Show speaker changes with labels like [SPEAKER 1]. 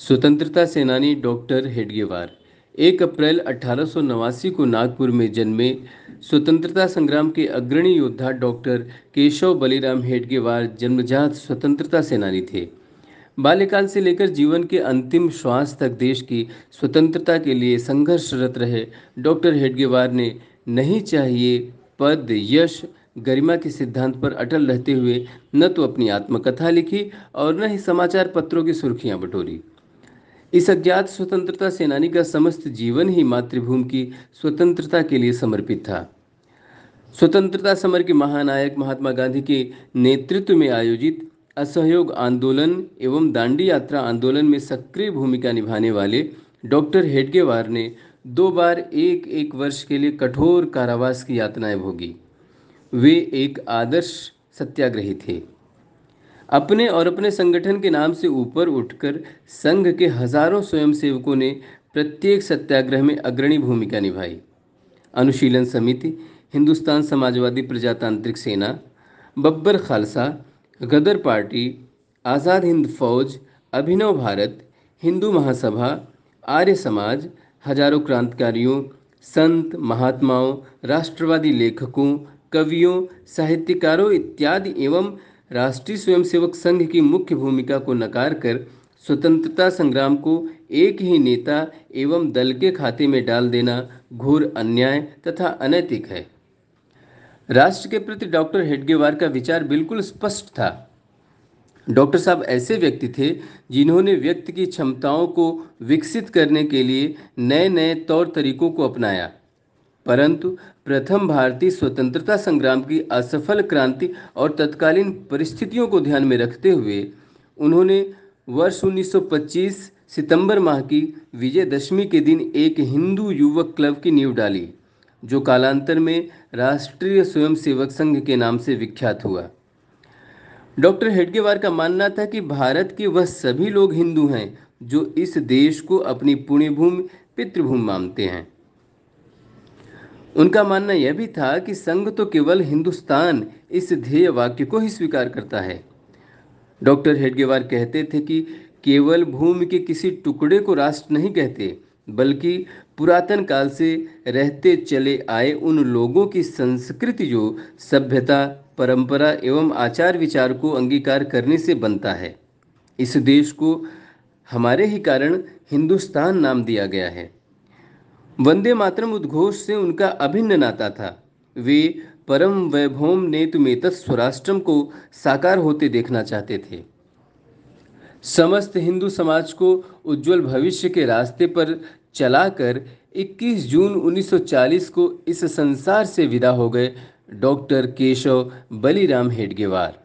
[SPEAKER 1] स्वतंत्रता सेनानी डॉक्टर हेडगेवार। एक अप्रैल अठारह सौ नवासी को नागपुर में जन्मे स्वतंत्रता संग्राम के अग्रणी योद्धा डॉक्टर केशव बलिराम हेडगेवार जन्मजात स्वतंत्रता सेनानी थे। बाल्यकाल से लेकर जीवन के अंतिम श्वास तक देश की स्वतंत्रता के लिए संघर्षरत रहे डॉक्टर हेडगेवार ने नहीं चाहिए पद, यश, गरिमा के सिद्धांत पर अटल रहते हुए न तो अपनी आत्मकथा लिखी और न ही समाचार पत्रों की सुर्खियाँ बटोरी। इस अज्ञात स्वतंत्रता सेनानी का समस्त जीवन ही मातृभूमि की स्वतंत्रता के लिए समर्पित था। स्वतंत्रता समर के महानायक महात्मा गांधी के नेतृत्व में आयोजित असहयोग आंदोलन एवं दांडी यात्रा आंदोलन में सक्रिय भूमिका निभाने वाले डॉक्टर हेडगेवार ने दो बार एक एक वर्ष के लिए कठोर कारावास की यातनाएँ भोगी। वे एक आदर्श सत्याग्रही थे। अपने और अपने संगठन के नाम से ऊपर उठकर संघ के हज़ारों स्वयंसेवकों ने प्रत्येक सत्याग्रह में अग्रणी भूमिका निभाई। अनुशीलन समिति, हिंदुस्तान समाजवादी प्रजातांत्रिक सेना, बब्बर खालसा, गदर पार्टी, आज़ाद हिंद फौज, अभिनव भारत, हिंदू महासभा, आर्य समाज, हज़ारों क्रांतिकारियों, संत, महात्माओं, राष्ट्रवादी लेखकों, कवियों, साहित्यकारों इत्यादि एवं राष्ट्रीय स्वयंसेवक संघ की मुख्य भूमिका को नकार कर स्वतंत्रता संग्राम को एक ही नेता एवं दल के खाते में डाल देना घोर अन्याय तथा अनैतिक है। राष्ट्र के प्रति डॉक्टर हेडगेवार का विचार बिल्कुल स्पष्ट था। डॉक्टर साहब ऐसे व्यक्ति थे जिन्होंने व्यक्ति की क्षमताओं को विकसित करने के लिए नए नए तौर तरीकों को अपनाया। परंतु प्रथम भारतीय स्वतंत्रता संग्राम की असफल क्रांति और तत्कालीन परिस्थितियों को ध्यान में रखते हुए उन्होंने वर्ष 1925 सितंबर माह की विजयदशमी के दिन एक हिंदू युवक क्लब की नींव डाली, जो कालांतर में राष्ट्रीय स्वयंसेवक संघ के नाम से विख्यात हुआ। डॉक्टर हेडगेवार का मानना था कि भारत के वह सभी लोग हिंदू हैं जो इस देश को अपनी पुण्यभूमि, पितृभूमि मानते हैं। उनका मानना यह भी था कि संघ तो केवल हिंदुस्तान इस ध्येय वाक्य को ही स्वीकार करता है। डॉक्टर हेडगेवार कहते थे कि केवल भूमि के किसी टुकड़े को राष्ट्र नहीं कहते, बल्कि पुरातन काल से रहते चले आए उन लोगों की संस्कृति जो सभ्यता, परंपरा एवं आचार विचार को अंगीकार करने से बनता है। इस देश को हमारे ही कारण हिंदुस्तान नाम दिया गया है। वंदे मातरम उद्घोष से उनका अभिन्न नाता था। वे परम वैभवम नेतुमेत स्वराष्ट्रम को साकार होते देखना चाहते थे। समस्त हिंदू समाज को उज्जवल भविष्य के रास्ते पर चलाकर 21 जून 1940 को इस संसार से विदा हो गए डॉक्टर केशव बलिराम हेडगेवार।